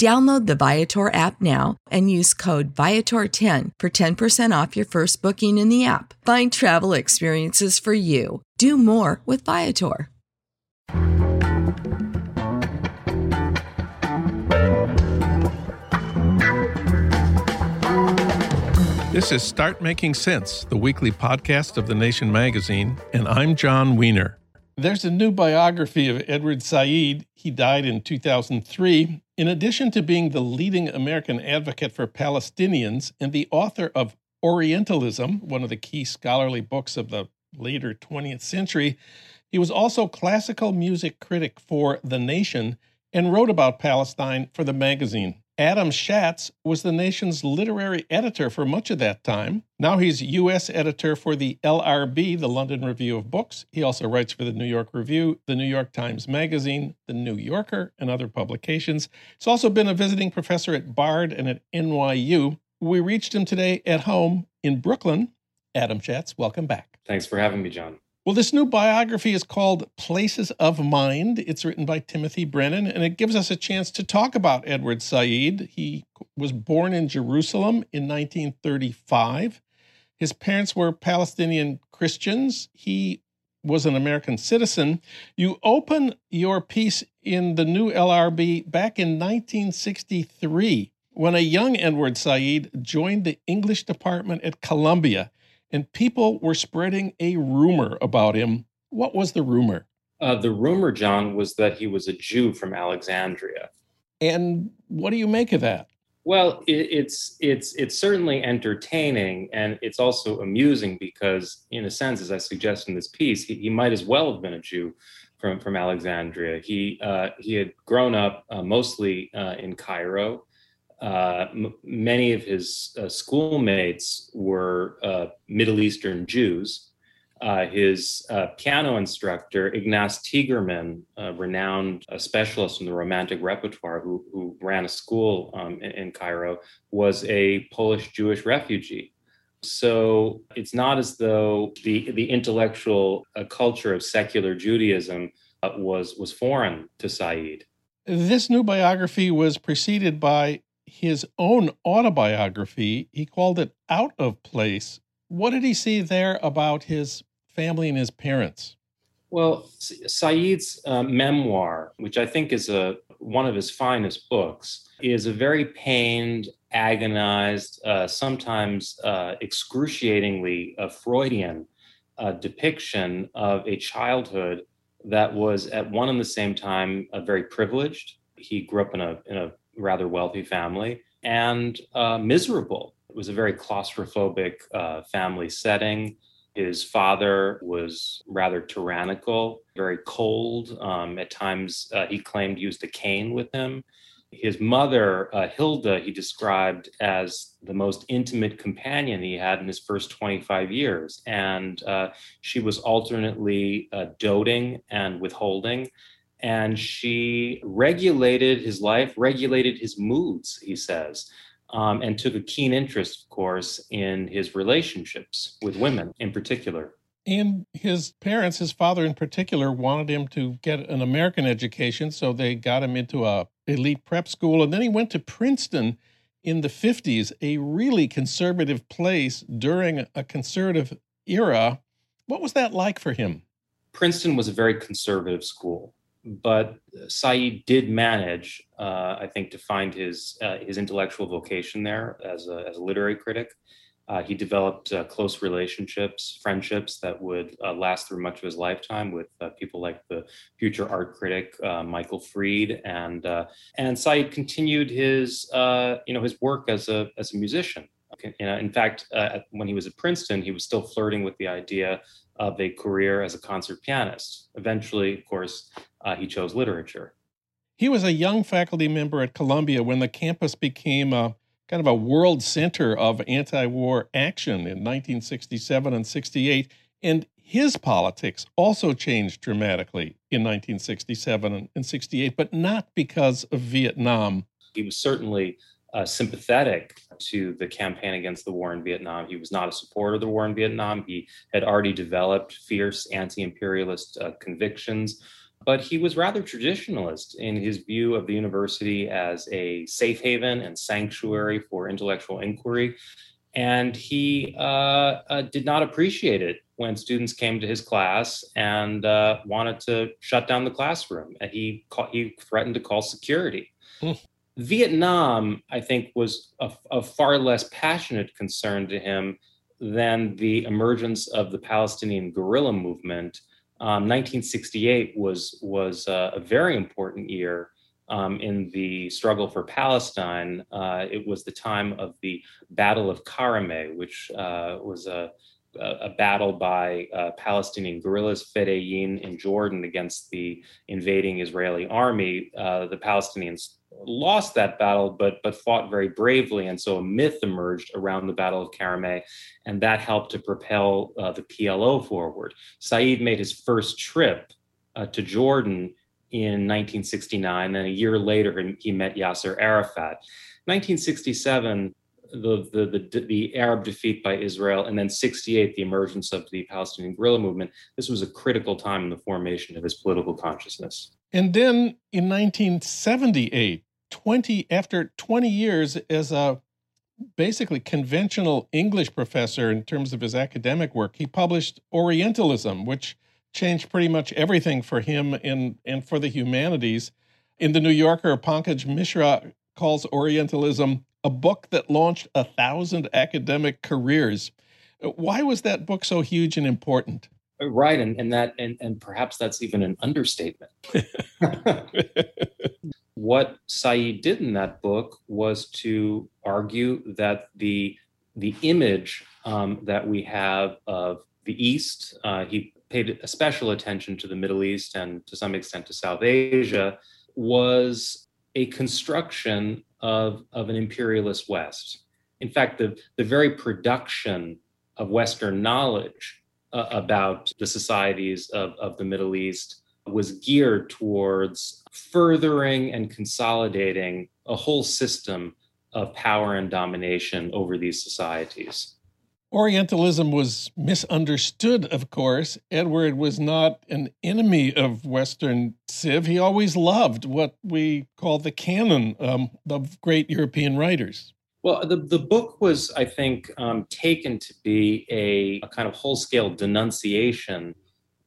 Download the Viator app now and use code Viator10 for 10% off your first booking in the app. Find travel experiences for you. Do more with Viator. This is Start Making Sense, the weekly podcast of The Nation magazine, and I'm Jon Wiener. There's a new biography of Edward Said. He died in 2003. In addition to being the leading American advocate for Palestinians and the author of Orientalism, one of the key scholarly books of the later 20th century, he was also classical music critic for The Nation and wrote about Palestine for the magazine. Adam Shatz was the nation's literary editor for much of that time. Now he's U.S. editor for the LRB, the London Review of Books. He also writes for the New York Review, the New York Times Magazine, the New Yorker, and other publications. He's also been a visiting professor at Bard and at NYU. We reached him today at home in Brooklyn. Adam Shatz, welcome back. Thanks for having me, Jon. Well, this new biography is called Places of Mind. It's written by Timothy Brennan, and it gives us a chance to talk about Edward Said. He was born in Jerusalem in 1935. His parents were Palestinian Christians. He was an American citizen. You open your piece in the new LRB back in 1963 when a young Edward Said joined the English department at Columbia and people were spreading a rumor about him. What was the rumor? Uh, the rumor, John, was that he was a Jew from Alexandria. And what do you make of that? Well, it, it's it's it's certainly entertaining, and it's also amusing because, in a sense, as I suggest in this piece, he, he might as well have been a Jew from from Alexandria. He uh, he had grown up uh, mostly uh, in Cairo. Uh, m- many of his uh, schoolmates were uh, Middle Eastern Jews. Uh, his uh, piano instructor, Ignace Tiegerman, a renowned specialist in the Romantic repertoire who, who ran a school um, in, in, Cairo, was a Polish Jewish refugee. So it's not as though the, the intellectual culture of secular Judaism was, was foreign to Said. This new biography was preceded by his own autobiography. He called it Out of Place. What did he see there about his family and his parents? Well, Said's uh, memoir, which I think is a one of his finest books, is a very pained, agonized, uh, sometimes uh, excruciatingly uh, Freudian uh, depiction of a childhood that was at one and the same time uh, very privileged. He grew up in a in a rather wealthy family and uh, miserable. It was a very claustrophobic uh, family setting. His father was rather tyrannical, very cold. Um, at times, uh, he claimed used a cane with him. his mother, uh, Hilda, he described as the most intimate companion he had in his first 25 years. And uh, she was alternately uh, doting and withholding. And she regulated his life, regulated his moods, he says, um, and took a keen interest, of course, in his relationships with women in particular. And his parents, his father in particular, wanted him to get an American education, so they got him into a elite prep school, and then he went to Princeton in the 50s, a really conservative place during a conservative era. What was that like for him? Princeton was a very conservative school, but Said did manage, uh, I think, to find his uh, his intellectual vocation there as a, as a literary critic. Uh, he developed uh, close relationships, friendships that would uh, last through much of his lifetime with uh, people like the future art critic Michael Fried, and and Said continued his you know his work as a as a musician. in fact, when he was at Princeton, he was still flirting with the idea of a career as a concert pianist. Eventually, of course, he chose literature. He was a young faculty member at Columbia when the campus became a kind of a world center of anti war action in 1967 and 68. And his politics also changed dramatically in 1967 and 68, but not because of Vietnam. He was certainly uh, sympathetic to the campaign against the war in Vietnam. He was not a supporter of the war in Vietnam. He had already developed fierce anti imperialist uh, convictions but he was rather traditionalist in his view of the university as a safe haven and sanctuary for intellectual inquiry. And he uh, uh, did not appreciate it when students came to his class and uh, wanted to shut down the classroom. And he, call, he threatened to call security. Mm. Vietnam, I think, was a, a far less passionate concern to him than the emergence of the Palestinian guerrilla movement um, 1968 was was uh, a very important year um, in the struggle for Palestine. Uh, it was the time of the Battle of Karameh, which uh, was a, a, battle by uh, Palestinian guerrillas, Fedayeen in Jordan, against the invading Israeli army. Uh, the Palestinians lost that battle, but but fought very bravely, and so a myth emerged around the Battle of Karameh, and that helped to propel uh, the PLO forward. Said made his first trip uh, to Jordan in 1969. and a year later, he met Yasser Arafat. 1967. The, the, the, the Arab defeat by Israel, and then 68, the emergence of the Palestinian guerrilla movement. This was a critical time in the formation of his political consciousness. And then in 1978, 20 after 20 years as a basically conventional English professor in terms of his academic work, he published Orientalism, which changed pretty much everything for him and, and for the humanities. In the New Yorker, Pankaj Mishra calls Orientalism a book that launched a thousand academic careers. Why was that book so huge and important? right and, and that and, and perhaps that's even an understatement what said did in that book was to argue that the the image um, that we have of the east uh, he paid a special attention to the middle east and to some extent to south asia was a construction of, of an imperialist west. In fact the, the very production of western knowledge uh, about the societies of, of the Middle East was geared towards furthering and consolidating a whole system of power and domination over these societies. Orientalism was misunderstood, of course. Edward was not an enemy of Western Civ. He always loved what we call the canon um, of great European writers. Well, the, the book was, I think, um, taken to be a, a, kind of whole scale denunciation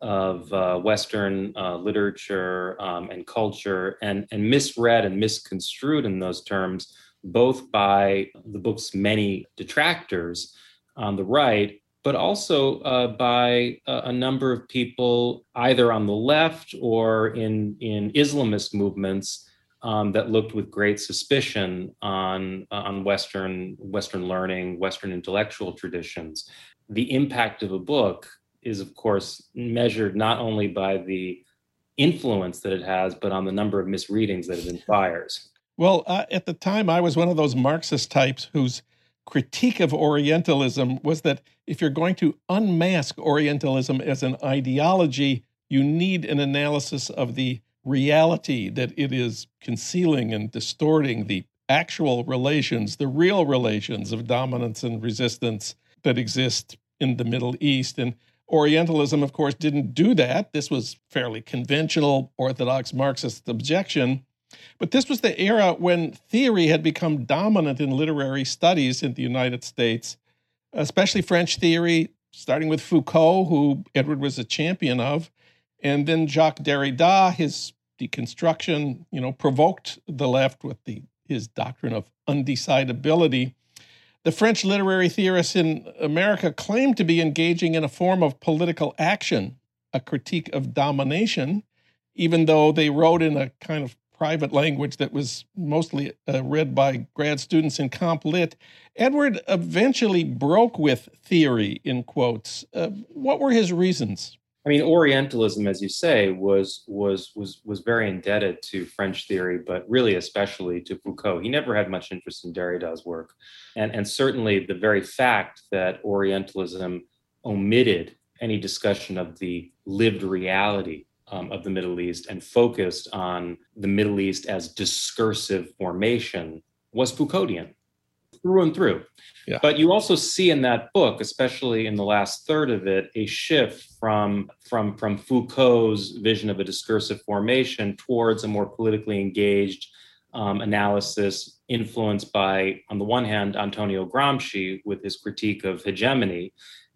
of uh, Western uh, literature um, and culture and, and misread and misconstrued in those terms, both by the book's many detractors on the right, but also uh, by a, a, number of people either on the left or in, in Islamist movements um, that looked with great suspicion on on Western Western learning, Western intellectual traditions. The impact of a book is, of course, measured not only by the influence that it has, but on the number of misreadings that it inspires. Well, uh, at the time, I was one of those Marxist types whose critique of Orientalism was that if you're going to unmask Orientalism as an ideology, you need an analysis of the reality that it is concealing and distorting the actual relations, the real relations of dominance and resistance that exist in the Middle East. And Orientalism, of course, didn't do that. This was fairly conventional Orthodox Marxist objection. But this was the era when theory had become dominant in literary studies in the United States, especially French theory, starting with Foucault, who Edward was a champion of, and then Jacques Derrida, his deconstruction, you know, provoked the left with the his doctrine of undecidability. The French literary theorists in America claimed to be engaging in a form of political action, a critique of domination, even though they wrote in a kind of private language that was mostly uh, read by grad students in comp lit. Edward eventually broke with theory, in quotes. Uh, what were his reasons? I mean, Orientalism, as you say, was was was was very indebted to French theory, but really especially to Foucault. He never had much interest in Derrida's work, and and certainly the very fact that Orientalism omitted any discussion of the lived reality um, of the Middle East and focused on the Middle East as discursive formation was Foucauldian through and through. Yeah. But you also see in that book, especially in the last third of it, a shift from from from Foucault's vision of a discursive formation towards a more politically engaged um, analysis, influenced by, on the one hand, Antonio Gramsci with his critique of hegemony,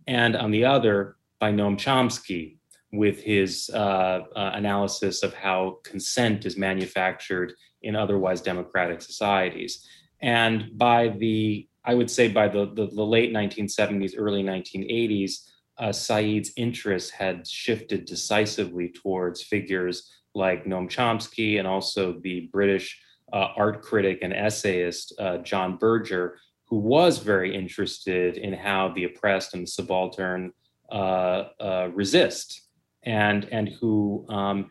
and on the other, by Noam Chomsky with his uh, uh, analysis of how consent is manufactured in otherwise democratic societies. And by the, I would say by the, the, the late 1970s, early 1980s, uh, Said's interests had shifted decisively towards figures like Noam Chomsky and also the British uh, art critic and essayist uh, John Berger, who was very interested in how the oppressed and the subaltern uh, uh, resist, and and who um,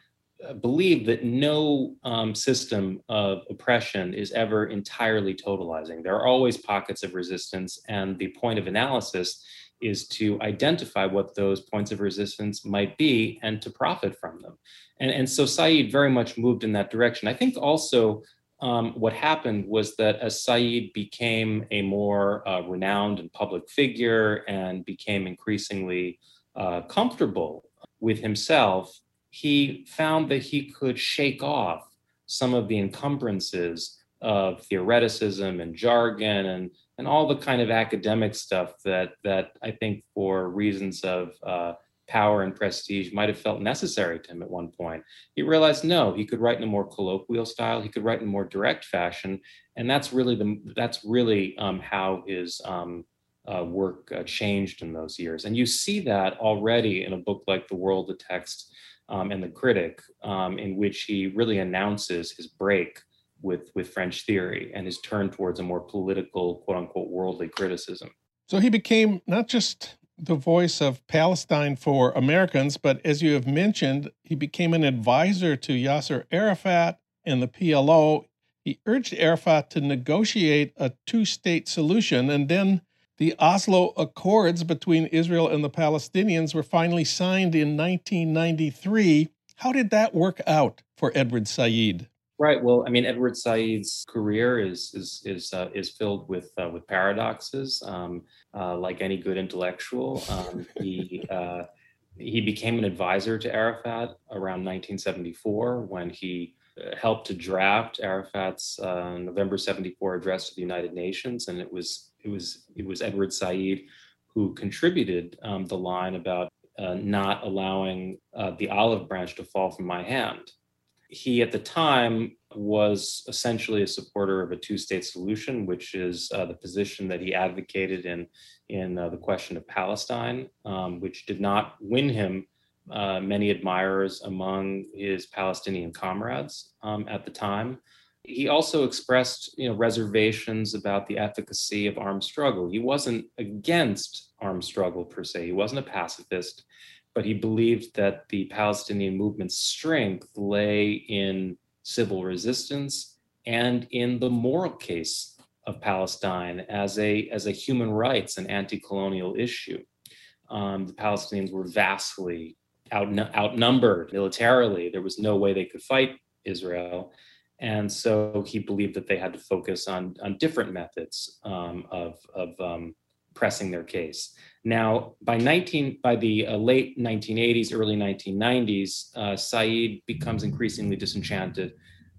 believe that no um, system of oppression is ever entirely totalizing. There are always pockets of resistance, and the point of analysis is to identify what those points of resistance might be and to profit from them. And, and so Said very much moved in that direction. I think also um, what happened was that as Said became a more uh, renowned and public figure and became increasingly uh, comfortable with himself, he found that he could shake off some of the encumbrances of theoreticism and jargon and and all the kind of academic stuff that that I think for reasons of uh, power and prestige might have felt necessary to him at one point. He realized no, he could write in a more colloquial style. He could write in a more direct fashion, and that's really the that's really um, how his um, uh, work uh, changed in those years. And you see that already in a book like The World, the Text, um, and the critic, um, in which he really announces his break with, with French theory and his turn towards a more political, quote unquote, worldly criticism. So he became not just the voice of Palestine for Americans, but as you have mentioned, he became an advisor to Yasser Arafat and the PLO. He urged Arafat to negotiate a two state solution and then the Oslo Accords between Israel and the Palestinians were finally signed in 1993. How did that work out for Edward Said? Right. Well, I mean, Edward Said's career is is is uh, is filled with uh, with paradoxes. Um, uh, like any good intellectual, um, he uh, he became an advisor to Arafat around 1974 when he uh, helped to draft Arafat's uh, November 74 address to the United Nations, and it was it was it was Edward Said who contributed um, the line about uh, not allowing uh, the olive branch to fall from my hand. He at the time was essentially a supporter of a two-state solution, which is uh, the position that he advocated in in uh, the question of Palestine, um, which did not win him uh, many admirers among his Palestinian comrades um, at the time he also expressed you know reservations about the efficacy of armed struggle he wasn't against armed struggle per se he wasn't a pacifist but he believed that the palestinian movement's strength lay in civil resistance and in the moral case of Palestine as a, as a human rights and anti colonial issue. Um, the Palestinians were vastly out, outnumbered militarily. There was no way they could fight Israel. And so he believed that they had to focus on, on different methods um, of, of um, pressing their case. Now, by 19 by the uh, late 1980s, early 1990s, uh, Said becomes increasingly disenchanted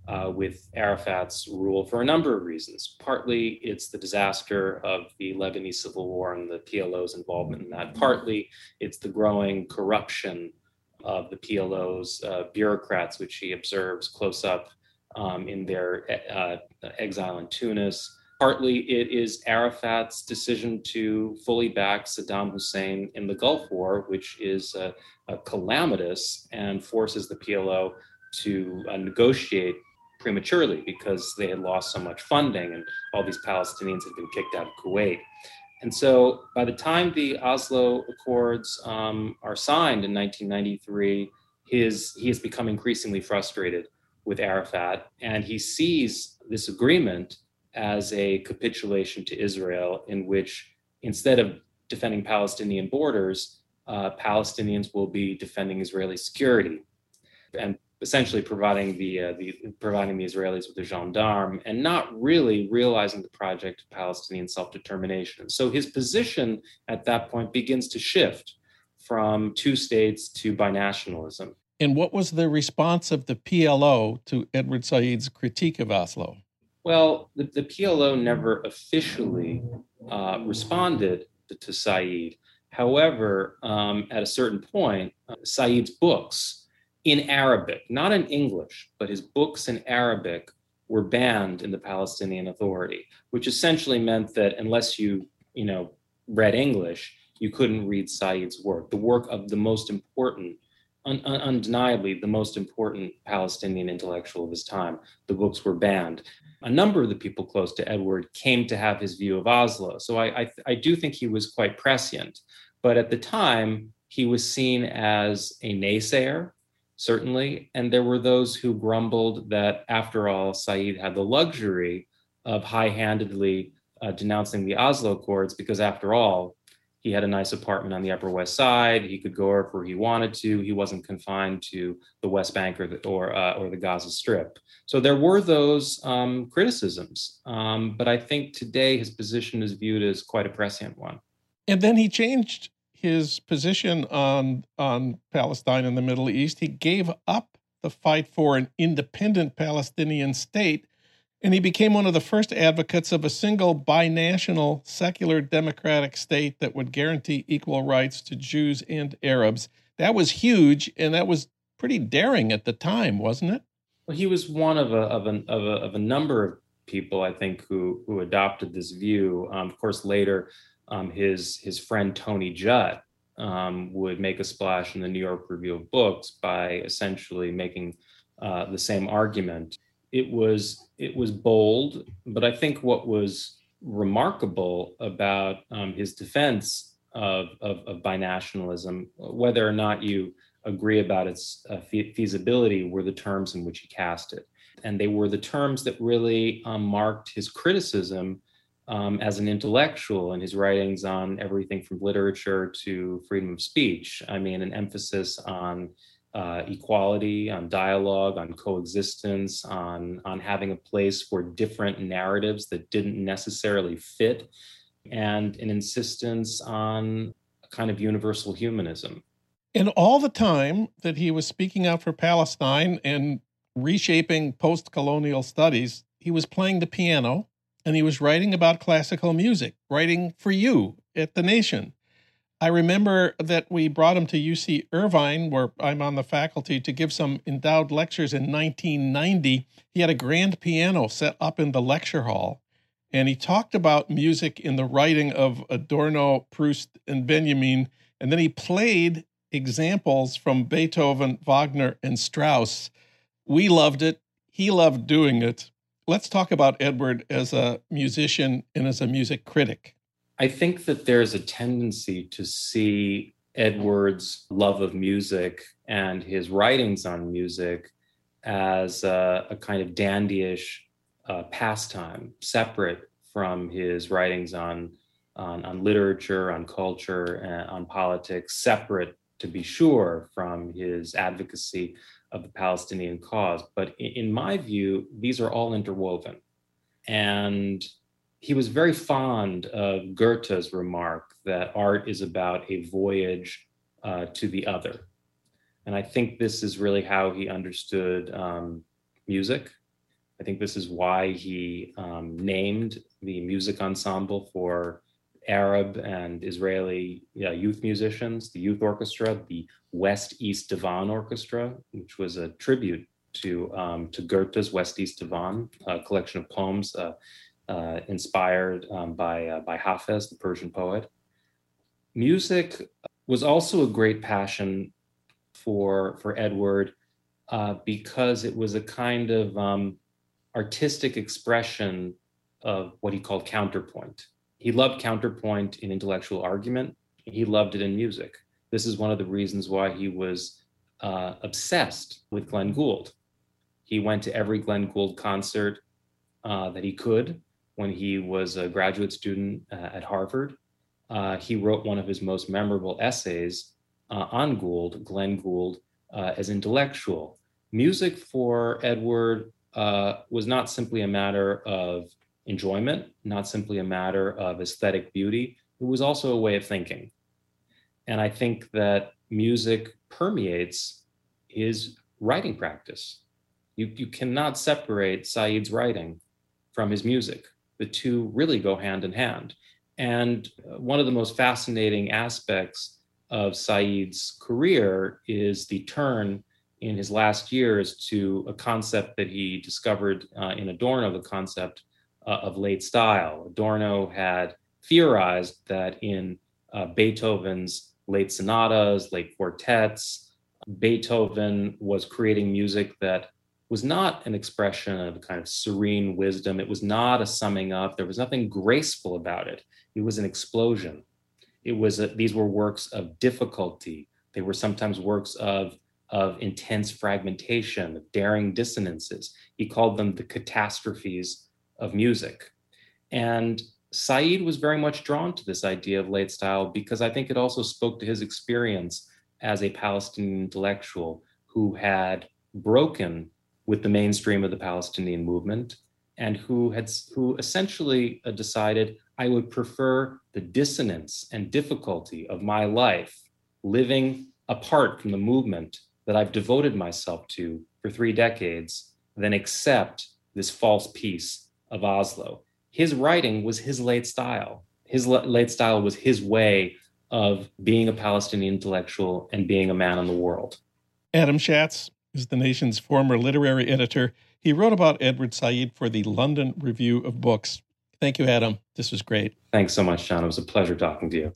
uh, with Arafat's rule for a number of reasons. Partly, it's the disaster of the Lebanese civil war and the PLO's involvement in that. Partly, it's the growing corruption of the PLO's uh, bureaucrats, which he observes close up um, in their uh, exile in Tunis. Partly, it is Arafat's decision to fully back Saddam Hussein in the Gulf War, which is calamitous and forces the PLO to uh, negotiate prematurely because they had lost so much funding and all these Palestinians had been kicked out of Kuwait. And so by the time the Oslo Accords um, are signed in 1993, his, he has become increasingly frustrated with Arafat, and he sees this agreement as a capitulation to Israel, in which instead of defending Palestinian borders, uh, Palestinians will be defending Israeli security. And essentially providing the, uh, the providing the Israelis with a gendarme and not really realizing the project of Palestinian self-determination. So his position at that point begins to shift from two states to binationalism. And what was the response of the PLO to Edward Said's critique of Oslo? Well, the, the PLO never officially uh, responded to, to Said. However, um, at a certain point, uh, Said's books in Arabic, not in English, but his books in Arabic were banned in the Palestinian Authority, which essentially meant that unless you, you know, read English, you couldn't read Said's work, the work of the most important, un- undeniably the most important Palestinian intellectual of his time. The books were banned. A number of the people close to Edward came to have his view of Oslo. So I, I, I do think he was quite prescient. But at the time, he was seen as a naysayer, certainly. And there were those who grumbled that, after all, Said had the luxury of high handedly uh, denouncing the Oslo Accords because, after all, he had a nice apartment on the Upper West Side. He could go wherever he wanted to. He wasn't confined to the West Bank or the, or, uh, or the Gaza Strip. So there were those um, criticisms. Um, but I think today his position is viewed as quite a prescient one. And then he changed his position on on Palestine and the Middle East, he gave up the fight for an independent Palestinian state, and he became one of the first advocates of a single binational secular democratic state that would guarantee equal rights to Jews and Arabs. That was huge, and that was pretty daring at the time, wasn't it? Well, he was one of a of a of a, of a number of people, I think, who who adopted this view. Um, of course, later um, his his friend Tony Judt um, would make a splash in the New York Review of Books by essentially making uh, the same argument. It was it was bold, but I think what was remarkable about um, his defense of, of, of, binationalism, whether or not you agree about its uh, fe- feasibility, were the terms in which he cast it, and they were the terms that really um, marked his criticism um, as an intellectual in his writings on everything from literature to freedom of speech. I mean, an emphasis on uh, equality, on dialogue, on coexistence, on, on having a place for different narratives that didn't necessarily fit, and an insistence on a kind of universal humanism. And all the time that he was speaking out for Palestine and reshaping post colonial studies, he was playing the piano and he was writing about classical music, writing for you at The Nation. I remember that we brought him to UC Irvine, where I'm on the faculty, to give some endowed lectures in 1990. He had a grand piano set up in the lecture hall, and he talked about music in the writing of Adorno, Proust, and Benjamin. And then he played examples from Beethoven, Wagner, and Strauss. We loved it. He loved doing it let's talk about Edward as a musician and as a music critic. I think that there's a tendency to see Edward's love of music and his writings on music as a, a kind of dandyish uh, pastime, separate from his writings on, on, on literature, on culture, on politics, separate to be sure from his advocacy of the Palestinian cause. But in my view, these are all interwoven. And he was very fond of Goethe's remark that art is about a voyage uh, to the other. And I think this is really how he understood um, music. I think this is why he um, named the music ensemble for Arab and Israeli youth musicians, the youth orchestra, the West East Divan Orchestra, which was a tribute to um, to Goethe's West East Divan, a collection of poems uh, uh, inspired um, by uh, by Hafez, the Persian poet. Music was also a great passion for for Edward uh, because it was a kind of um, artistic expression of what he called counterpoint. He loved counterpoint in intellectual argument. He loved it in music. This is one of the reasons why he was uh, obsessed with Glenn Gould. He went to every Glenn Gould concert uh, that he could when he was a graduate student uh, at Harvard. Uh, he wrote one of his most memorable essays uh, on Gould, Glenn Gould, uh, as intellectual. Music for Edward was not simply a matter of enjoyment, not simply a matter of aesthetic beauty. It was also a way of thinking. And I think that music permeates his writing practice. You, you cannot separate Said's writing from his music. The two really go hand in hand. And one of the most fascinating aspects of Said's career is the turn in his last years to a concept that he discovered uh, in Adorno, the concept uh, of late style. Adorno had theorized that in uh, Beethoven's late sonatas, late quartets, Beethoven was creating music that was not an expression of kind of serene wisdom. It was not a summing up. There was nothing graceful about it. It was an explosion. It was a, these were works of difficulty. They were sometimes works of of intense fragmentation, of daring dissonances. He called them the catastrophes of music. And Said was very much drawn to this idea of late style because I think it also spoke to his experience as a Palestinian intellectual who had broken with the mainstream of the Palestinian movement and who had who essentially uh, decided I would prefer the dissonance and difficulty of my life living apart from the movement that I've devoted myself to for 3 decades than accept this false peace of Oslo. His writing was his late style. His late style was his way of being a Palestinian intellectual and being a man in the world. Adam Shatz is the nation's former literary editor. He wrote about Edward Said for the London Review of Books. Thank you, Adam. This was great. Thanks so much, John. It was a pleasure talking to you.